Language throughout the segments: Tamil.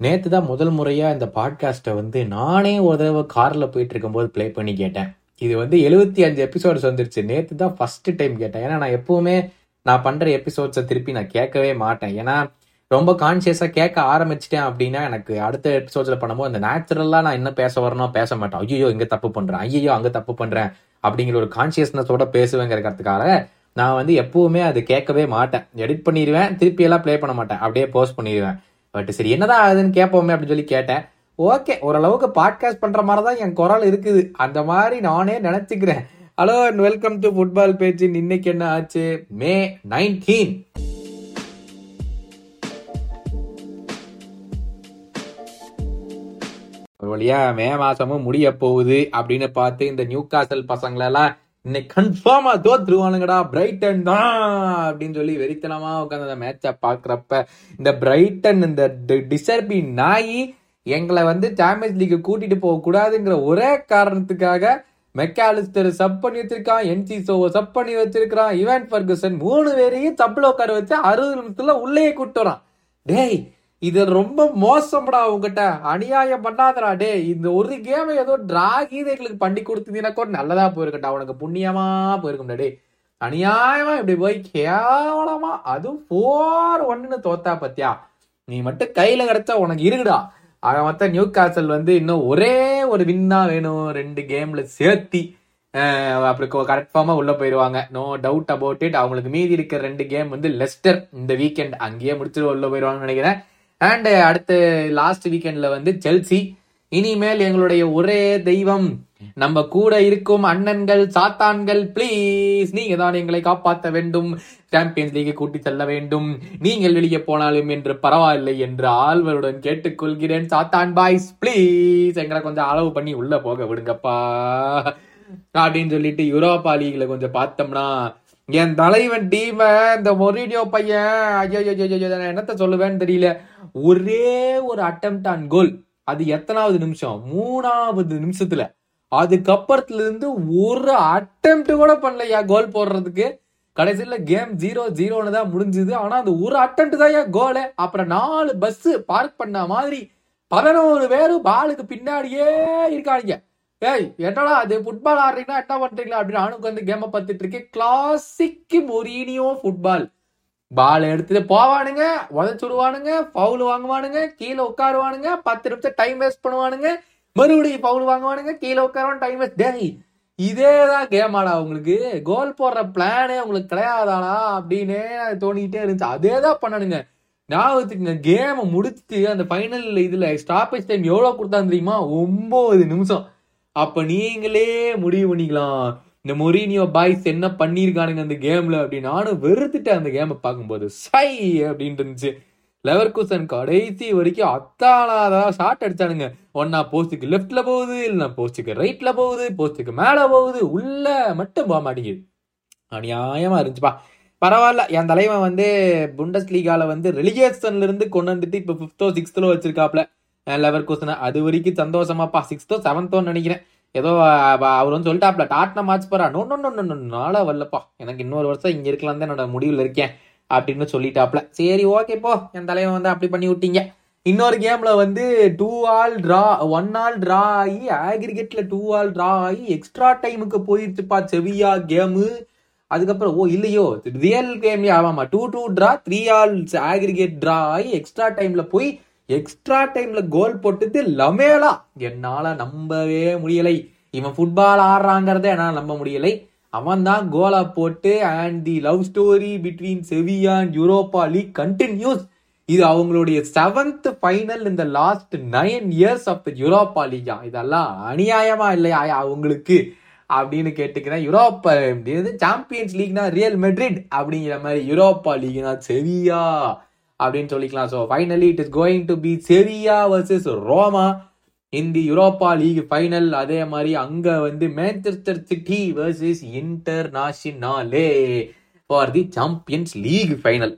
நேற்று தான் முதல் முறையாக இந்த பாட்காஸ்ட்டை வந்து நானே ஒரு தடவை காரில் போயிட்டு இருக்கும்போது ப்ளே பண்ணி கேட்டேன். இது வந்து எழுபத்தி அஞ்சு எபிசோட்ஸ் வந்துருச்சு. நேற்று தான் ஃபர்ஸ்ட் டைம் கேட்டேன். ஏன்னா நான் எப்பவுமே நான் பண்ணுற எபிசோட்ஸை திருப்பி நான் கேட்கவே மாட்டேன். ஏன்னா ரொம்ப கான்சியஸாக கேட்க ஆரம்பிச்சிட்டேன் அப்படின்னா எனக்கு அடுத்த எபிசோட்ஸில் பண்ணும்போது அந்த நேச்சுரலாக நான் என்ன பேச வரணும் பேச மாட்டேன். ஐயோ இங்கே தப்பு பண்ணுறேன் ஐயோ அங்கே தப்பு பண்ணுறேன் அப்படிங்கிற ஒரு கான்சியஸ்னஸோட பேசுவேங்கிறதுக்காக நான் வந்து எப்பவுமே அது கேட்கவே மாட்டேன். எடிட் பண்ணிடுவேன் திருப்பி எல்லாம் ப்ளே பண்ண மாட்டேன். அப்படியே போஸ்ட் பண்ணிடுவேன் பட் சரி என்னதான் ஆகுதுன்னு கேட்போமே அப்படின்னு சொல்லி கேட்டேன். ஓகே ஓரளவுக்கு பாட்காஸ்ட் பண்ற மாதிரி தான் என் குரல் இருக்குது. அந்த மாதிரி நானே நினைச்சுக்கிறேன். Hello and welcome to football page இன்னைக்கு என்ன ஆச்சு? மே நைன்டீன் ஒரு வழியா மே மாசமும் முடிய போகுது அப்படின்னு பார்த்து இந்த நியூ காசல் பசங்களெல்லாம் இன்னைக்கு கன்ஃபார்மா தோத்துருவானுங்கடா பிரைட்டன் தான் அப்படின்னு சொல்லி வெறித்தனமா உட்காந்து அந்த மேட்சை பாக்குறப்ப இந்த பிரைட்டன் இந்த டிசர்பி நாயி எங்களை வந்து சாம்பியன்ஸ் லீக் கூட்டிட்டு போக கூடாதுங்கிற ஒரே காரணத்துக்காக மெக்காலிஸ்டர் சப் பண்ணி வச்சிருக்கான் என்சி சோவை சப் பண்ணி வச்சிருக்கான் இவன் ஃபர்குசன் மூணு பேரையும் சப்ல உட்கார வச்சு அறுபது நிமிஷத்துல உள்ளே கூட்டுறான் டேய் இது ரொம்ப மோசம்டா உங்ககிட்ட அநியாயம் பண்ணாதடா டே இந்த ஒரு கேம் ஏதோ டிரா கீதை எங்களுக்கு பண்ணி கொடுத்தீங்கன்னா கூட நல்லதா போயிருக்கட்டா உனக்கு புண்ணியமா போயிருக்கும்டா டே அநியாயமா இப்படி போய் கேவலமா அதுவும் ஃபோர் ஒன்னு தோத்தா பத்தியா? நீ மட்டும் கையில கிடைச்சா உனக்கு இருக்குடா. ஆக மொத்தம் நியூ காசல் வந்து இன்னும் ஒரே ஒரு வின்னா வேணும். ரெண்டு கேம்ல சேர்த்தி அப்படி கரெக்டாமா உள்ளே உள்ள போயிருவாங்க. நோ டவுட் அபவுட் இட் அவங்களுக்கு மீதி இருக்கிற ரெண்டு கேம் வந்து லெஸ்டர் இந்த வீக்கெண்ட் அங்கேயே முடிச்சுட்டு உள்ள போயிருவாங்கன்னு நினைக்கிறேன். அண்ட் அடுத்து லாஸ்ட் வீக்கெண்டில் வந்து செல்சி இனிமேல் எங்களுடைய ஒரே தெய்வம். நம்ம கூட இருக்கும் அண்ணன்கள் சாத்தான்கள் ப்ளீஸ் நீங்க தான் எங்களை காப்பாற்ற வேண்டும். சாம்பியன்ஸ் லீகை கூட்டி செல்ல வேண்டும். நீங்கள் வெளியே போனாலும் என்று பரவாயில்லை என்று ஆழ்வருடன் கேட்டுக்கொள்கிறேன். சாத்தான் பாய்ஸ் ப்ளீஸ் எங்களை கொஞ்சம் அளவு பண்ணி உள்ள போக விடுங்கப்பா. அப்படின்னு சொல்லிட்டு யூரோப்பா லீக்ல கொஞ்சம் பார்த்தோம்னா என் தலைவன் டீம இந்த மொரிடியோ பையன். ஐயோ ஐயோ, ஐயோ, நான் என்னத்த சொல்லுவேன்னு தெரியல ஒரே ஒரு அட்டம்ப்ட் ஆன் கோல் அது எத்தனாவது நிமிஷம் மூணாவது நிமிஷத்துல அதுக்கப்புறத்துல இருந்து ஒரு அட்டம்ப்ட் கூட பண்ணலையா கோல் போடுறதுக்கு கடைசியில் கேம் ஜீரோ ஜீரோன்னு தான் முடிஞ்சுது ஆனா அந்த ஒரு அட்டம்ப்ட் தான் ஏன் கோலு அப்புறம் நாலு பஸ் பார்க் பண்ண மாதிரி பதினோரு பேரும் பாலுக்கு பின்னாடியே இருக்காங்க ஏய் என்னடா அது ஃபுட்பால் ஆடுறீங்கன்னா என்ன பண்றீங்களா? அப்படின்னு நானும் உட்காந்து கேம பார்த்துட்டு இருக்கேன். கிளாசிக் மொரீனியோ ஃபுட்பால் பால் எடுத்துட்டு போவானுங்க உதச்சுடுவானுங்க பவுல் வாங்குவானுங்க கீழே உட்காருவானுங்க பத்து நிமிஷம் டைம் வேஸ்ட் பண்ணுவானுங்க மறுபடியும் பவுல் வாங்குவானுங்க கீழே உட்காருவான் டைம் வேஸ்ட் டேய் இதேதான் கேமாடா உங்களுக்கு. கோல் போடுற பிளானே உங்களுக்கு கிடையாதாடா அப்படின்னு அது தோணிக்கிட்டே இருந்துச்சு. அதே தான் பண்ணணுங்க ஞாபகத்துக்குங்க கேமை முடிச்சுட்டு அந்த ஃபைனல் இதில் ஸ்டாப்பேஜ் டைம் எவ்வளோ கொடுத்தா தெரியுமா? ஒம்பது நிமிஷம். அப்ப நீங்களே முடிவு பண்ணிக்கலாம். இந்த மொரீனியோ பாய்ஸ் என்ன பண்ணியிருக்கானுங்க அந்த கேம்ல அப்படின்னு நானும் வெறுத்துட்டேன் அந்த கேமை பார்க்கும்போது. சை அப்படின்ட்டு இருந்துச்சு. லெவர் குசன் கடைசி வரைக்கும் அத்தானாதா ஷாட் அடிச்சானுங்க. ஒன்னா போஸ்ட்டுக்கு லெஃப்ட்ல போகுது இல்லைனா போஸ்ட்டுக்கு ரைட்ல போகுது போஸ்ட்டுக்கு மேல போகுது உள்ள மட்டும் போக மாட்டேங்குது. அநியாயமா இருந்துச்சுப்பா. பரவாயில்ல என் தலைவன் வந்து புண்டஸ் லீகால வந்து ரெலிகேஷன்ல இருந்து கொண்டு வந்துட்டு இப்ப பிப்தோ சிக்ஸ்த்தோ வச்சிருக்காப்ல. லெவர் கோசனை அது வரைக்கும் சந்தோஷமாப்பா. சிக்ஸ்த்தோ செவன்த்தோன்னு நினைக்கிறேன். ஏதோ அவர் வந்து சொல்லிட்டாப்ல டாட்னா மேட்ச் போறா. நோ நோ நோ நாளா வரலப்பா. எனக்கு இன்னொரு வருஷம் இங்க இருக்கலாம் தான் என்னோட முடிவில் இருக்கேன். அப்படின்னு சொல்லிட்டாப்ல. சரி ஓகே போ. என் தலைவன் வந்து அப்படி பண்ணி விட்டீங்க. இன்னொரு கேம்ல வந்து two all draw one all draw ஆகி ஆக்ரிகேட்ல டூ ஆல் டிரா ஆகி எக்ஸ்ட்ரா டைமுக்கு போயிருச்சுப்பா செவியா கேமு அதுக்கப்புறம் ஓ இல்லையோ ரியல் கேம் ஆமாமா two two draw three all aggregate draw ஆகி எக்ஸ்ட்ரா டைம்ல போய் எக்ஸ்ட்ரா டைம்ல கோல் போட்டது லமேலா. என்னால நம்பவே முடியலை. இவன் ஃபுட்பால் ஆடுறாங்கிறத என்னால் நம்ப முடியலை. அவன் தான் கோலா போட்டு and the love story between Sevilla and Europa League continues இது அவங்களுடைய செவன்த் ஃபைனல் இந்த last nine years of the Europa Liga இதெல்லாம் அநியாயமா இல்லையா அவங்களுக்கு? அப்படின்னு கேட்டுக்கிறேன். யூரோப்பா சாம்பியன்ஸ் லீக்னா ரியல் மெட்ரிட் அப்படிங்கிற மாதிரி யூரோப்பா லீக்னா செவியா அப்படின்னு சொல்லிக்கலாம். So finally it is going to be Sevilla versus Roma in the Europa League final அதே மாதிரி அங்கே வந்து Manchester City versus Internazionale for the Champions league final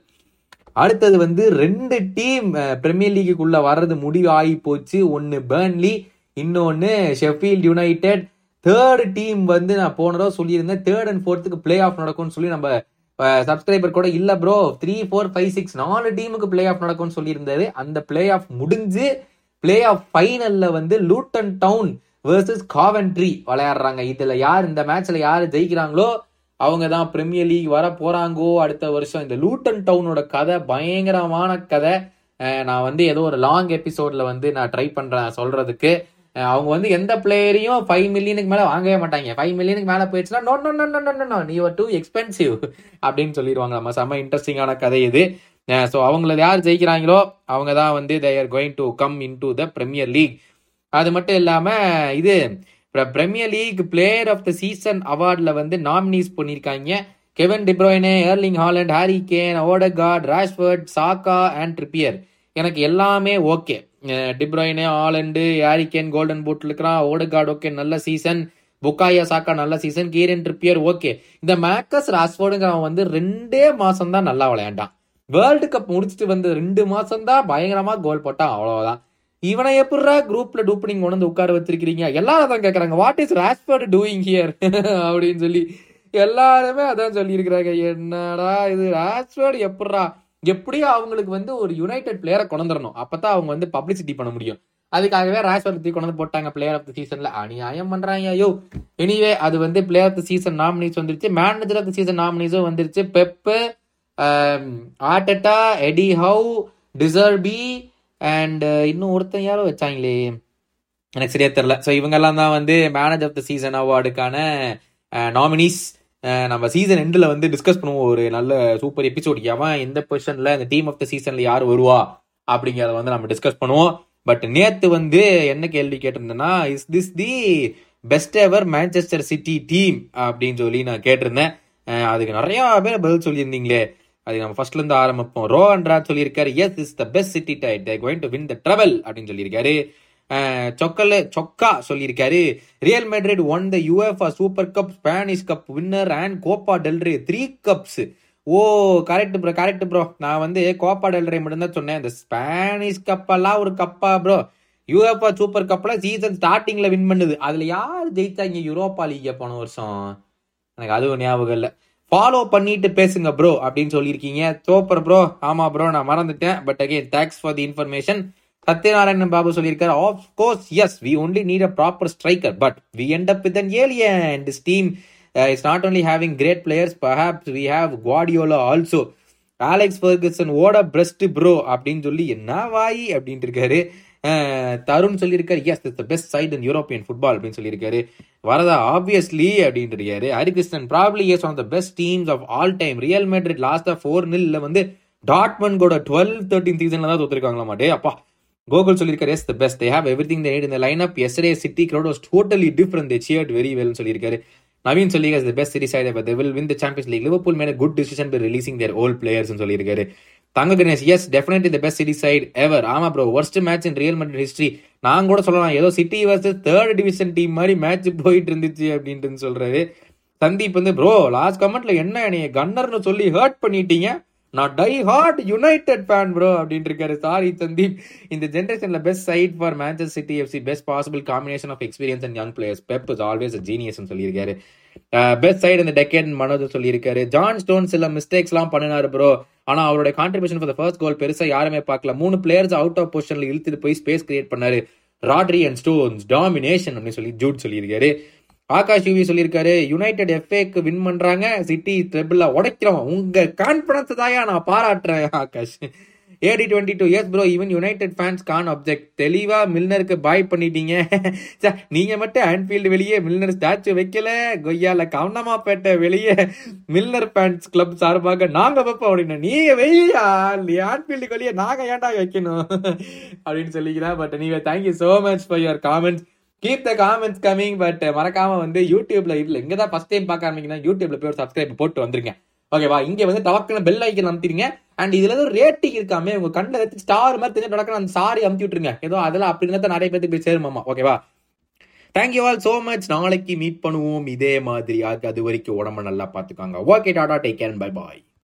அடுத்தது வந்து ரெண்டு டீம் பிரீமியர் லீக்குள்ளே வர்றது முடிவு ஆகி போச்சு. ஒன்று பேர்ன்லி இன்னொன்று ஷெஃபீல்ட் யுனைடெட் தேர்டு டீம் வந்து நான் போனதோ சொல்லியிருந்தேன். தேர்ட் அண்ட் ஃபோர்த்துக்கு பிளே ஆஃப் நடக்கும்னு சொல்லி நம்ம சப்ஸ்கிரைபர் கூட இல்ல bro three four five six நாலு டீமுக்கு பிளே ஆஃப் நடக்கும்னு சொல்லியிருந்தாரு அந்த பிளே ஆஃப் முடிஞ்சு பிளே ஆஃப் ஃபைனல்ல வந்து லூட்டன் டவுன் வேர்சஸ் காவென்ட்ரி விளையாடுறாங்க. இதுல யார் இந்த மேட்ச்ல யார் ஜெயிக்கிறாங்களோ அவங்க தான் பிரீமியர் லீக் வர போறாங்கோ அடுத்த வருஷம். இந்த லூட்டன் டவுனோட கதை பயங்கரமான கதை. நான் வந்து ஏதோ ஒரு லாங் எபிசோட்ல வந்து நான் ட்ரை பண்றேன் சொல்றதுக்கு. அவங்க வந்து எந்த பிளேயரையும் ஃபைவ் மில்லியனுக்கு மேலே வாங்கவே மாட்டாங்க. ஃபைவ் மில்லியனுக்கு மேலே போயிடுச்சுன்னா no no no no no no நீ டூ எக்ஸ்பென்சிவ் அப்படின்னு சொல்லிடுவாங்க. நம்ம செம்ம இன்ட்ரெஸ்டிங்கான கதை இது. ஸோ அவங்கள யார் ஜெயிக்கிறாங்களோ அவங்க தான் வந்து they are going to come in to the premier league அது மட்டும் இல்லாமல் இது premier league player of the season அவார்டில் வந்து நாமினிஸ் பண்ணியிருக்காங்க. Kevin De Bruyne Erling Haaland Harry Kane Odegaard Rashford Saka and Trippier எனக்கு எல்லாமே okay De Bruyne Haaland Harry Kane golden boot இருக்கிறான் ஓடுகார்டு ஓகே நல்ல சீசன். புக்காயா சாக்கா நல்ல சீசன். Kieran Trippier okay. இந்த மேக்கஸ் ராஷ்வர்டுங்கிறவன் வந்து ரெண்டே மாசம் தான் நல்லா விளையாண்டான். வேர்ல்டு கப் முடிச்சுட்டு வந்து ரெண்டு மாசம் தான் பயங்கரமா கோல் போட்டான் அவ்வளவுதான். இவனை எப்படிரா குரூப்ல டூப்பனிங் கொண்டு வந்து உட்கார வச்சிருக்கீங்க எல்லாரும் தான் கேக்குறாங்க. What is Rashford doing here அப்படின்னு சொல்லி எல்லாருமே அதான் சொல்லியிருக்கிறாங்க. என்னடா இது? ராஸ்போர்ட் எப்படிரா எப்படியும் அவங்களுக்கு வந்து ஒரு யுனைடெட் பிளேயரை கொண்டுறணும் அப்பதான் அவங்க வந்து பப்ளிசிட்டி பண்ண முடியும். அதுக்காகவே ராஜ்வர்த்தி கொண்டு போட்டாங்க பிளேயர் ஆஃப் த சீசன்ல அநியாயம் பண்றாங்க ஐயோ. எனிவே அது வந்து player of the season nominees வந்துருச்சு. மேனேஜர் ஆஃப் த சீசன் நாமினிஸும் வந்துருச்சு. Pep Arteta Eddie Howe De Zerbi and இன்னும் ஒருத்தன் யாரோ வச்சாங்களே? எனக்கு சரியா தெரியல. ஸோ இவங்கெல்லாம் தான் வந்து மேனேஜ் ஆஃப் த சீசன் அவார்டுக்கான நாமினிஸ் நம்ம சீசன் எண்டில் வந்து டிஸ்கஸ் பண்ணுவோம் ஒரு நல்ல சூப்பர் எபிசோட் எவன் எந்த பொசிஷனில் இந்த டீம் ஆஃப் த சீசனில் யார் வருவா அப்படிங்கிறத வந்து நம்ம டிஸ்கஸ் பண்ணுவோம். பட் நேத்து வந்து என்ன கேள்வி கேட்டிருந்தேன்னா is this the best ever Manchester City team அப்படின்னு சொல்லி நான் கேட்டிருந்தேன். அதுக்கு நிறையா பேர் பதில் சொல்லியிருந்தீங்களே. அது நம்ம ஃபர்ஸ்ட்லேருந்து ஆரம்பிப்போம். ரோ அண்ட்ராட் சொல்லியிருக்காரு yes is the best City side they going to win the treble அப்படின்னு சொல்லியிருக்காரு. சொக்கல சொக்கா சொல்லியிருக்காரு. Real Madrid won the UEFA Super Cup Spanish Cup winner and Copa del Rey three cups oh correct bro correct bro நான் வந்து கோப்பா டெல்ரே மட்டும்தான் சொன்னேன். இந்த ஸ்பானிஷ் கப்பெல்லாம் ஒரு கப்பா ப்ரோ யூஎஃப்ஆ சூப்பர் கப்ல சீசன் ஸ்டார்டிங்ல வின் பண்ணுது. அதுல யார் ஜெயித்தாங்க யூரோப்பா லீக் போன வருஷம்? எனக்கு அதுவும் ஞாபகம் இல்லை. ஃபாலோ பண்ணிட்டு பேசுங்க ப்ரோ அப்படின்னு சொல்லியிருக்கீங்க. சூப்பர் ப்ரோ ஆமா ப்ரோ நான் மறந்துட்டேன். But again thanks for the information Sathyanarayanan Babu சொல்லியிருக்காரு of course yes we only need a proper striker but we end up with an alien this team it's not only having great players perhaps we have Guardiola also Alex Ferguson ஓட பிரஸ்ட் ப்ரோ அப்படின்னு சொல்லி என்ன வாய்? அப்படின்ட்டு இருக்காரு. தருண் சொல்லியிருக்காரு yes it's the best side in European football அப்படின்னு சொல்லியிருக்காரு. வரதா ஆப்வியஸ்லி அப்படின்ட்டு இருக்காரு. Harikrishnan probably is on the best teams of all time Real Madrid லாஸ்டா ஃபோர் நில்ல வந்து டாட்மன் கூட டுவெல் தேர்ட்டின் சீசன்ல தான் தோத்துருக்காங்களா டே அப்பா. கோகுல் சொல்லியிருக்காரு yes the best they have everything that இந்த line up yesterday City crowd was totally different they cheered very well சொல்லியிருக்காரு. நவீன் சொல்லி the best City side they will win the Champions League Liverpool made good decision by releasing their old players சொல்லியிருக்காரு. Thanga Ganesh yes definitely the best City side ever ஆமா bro worst match in Real Madrid history நான் கூட சொல்லலாம் ஏதோ City versus third division team மாதிரி மேட்ச் போயிட்டு இருந்துச்சு அப்படின்ட்டு சொல்றாரு. சந்தீப் வந்து ப்ரோ லாஸ்ட் கமெண்ட்ல என்ன என்னைய கன்னர்னு சொல்லி ஹர்ட் பண்ணிட்டீங்க. நான் die hard United fan bro அப்படின்ட்டு இருக்காரு சாரி சந்தீப். இந்த ஜென்ரேஷன்ல best side for Manchester City FC best possible combination of experience and young players Pep is always a ஜீனியஸ்னு சொல்லியிருக்காரு. பெஸ்ட் சைடு இந்த டெக்கேட் மனோஜ் சொல்லியிருக்காரு. ஜான் ஸ்டோன் சில மிஸ்டேக்ஸ் எல்லாம் பண்ணினாரு ப்ரோ ஆனா அவருடைய கான்ட்ரிபியூஷன் ஃபார் ஃபர்ஸ்ட் கோல் பெருசா யாருமே பார்க்கல. மூணு பிளேயர்ஸ் அவுட் ஆஃப் பொசிஷன்ல இழுத்துட்டு போய் ஸ்பேஸ் கிரியேட் பண்ணாரு. ராட்ரி அண்ட் ஸ்டோன்ஸ் டாமினேஷன் அப்படின்னு சொல்லி ஜூட் சொல்லியிருக்காரு. ஆகாஷ் யூவி சொல்லியிருக்காரு யுனைடெட் எஃப்ஏக்கு வின் பண்றாங்க சிட்டி ட்ரெபிள உடைக்கிறோம் உங்க கான்பிடன்ஸ் தாயா நான் பாராட்டுறேன் ஆகாஷ். ஏடி twenty two years bro even United fans can object தெளிவா மில்னருக்கு பாய் பண்ணிட்டீங்க. நீங்க மட்டும் ஆன்ஃபீல்டு வெளியே மில்னர் ஸ்டாச்சு வைக்கல. கொய்யால கவனமாப்பேட்டை வெளியே மில்னர் ஃபேன்ஸ் கிளப் சார்பாக நாங்க வைப்போம் அப்படின்னு. நீங்க வெய்யா ஆன்ஃபீல்டுக்கு வெளியே நாங்க ஏன்டா வைக்கணும்? அப்படின்னு சொல்லிக்கிறேன். பட் நீங்க thank you so much for your comments keep the comments coming but மறக்காம வந்து யூடியூப்ல இல்ல இங்க தான் ஃபர்ஸ்ட் டைம் பார்க்க ஆரம்பிங்கன்னா யூடியூப்ல போய் ஒரு சப்ஸ்கிரைப் போட்டு வந்துருங்க. ஓகேவா இங்க வந்து டவக்குன்னு பெல் ஐக்கன் அமுத்திடுங்க. அண்ட் இதுல ஏதோ ரேட்டிங் இருக்காமே உங்க கண்ணில் எடுத்து ஸ்டார் மாதிரி தெரிஞ்ச டவக்குன்னு அந்த சாரி அமுத்தி விட்டுருங்க. ஏதோ அதெல்லாம் அப்படி இருந்தா நிறைய பேருக்கு போய் சேருமாமா ஓகேவா thank you all so much நாளைக்கு மீட் பண்ணுவோம். இதே மாதிரி. அது வரைக்கும் உடம்ப நல்லா பாத்துக்காங்க okay tata. Take care bye bye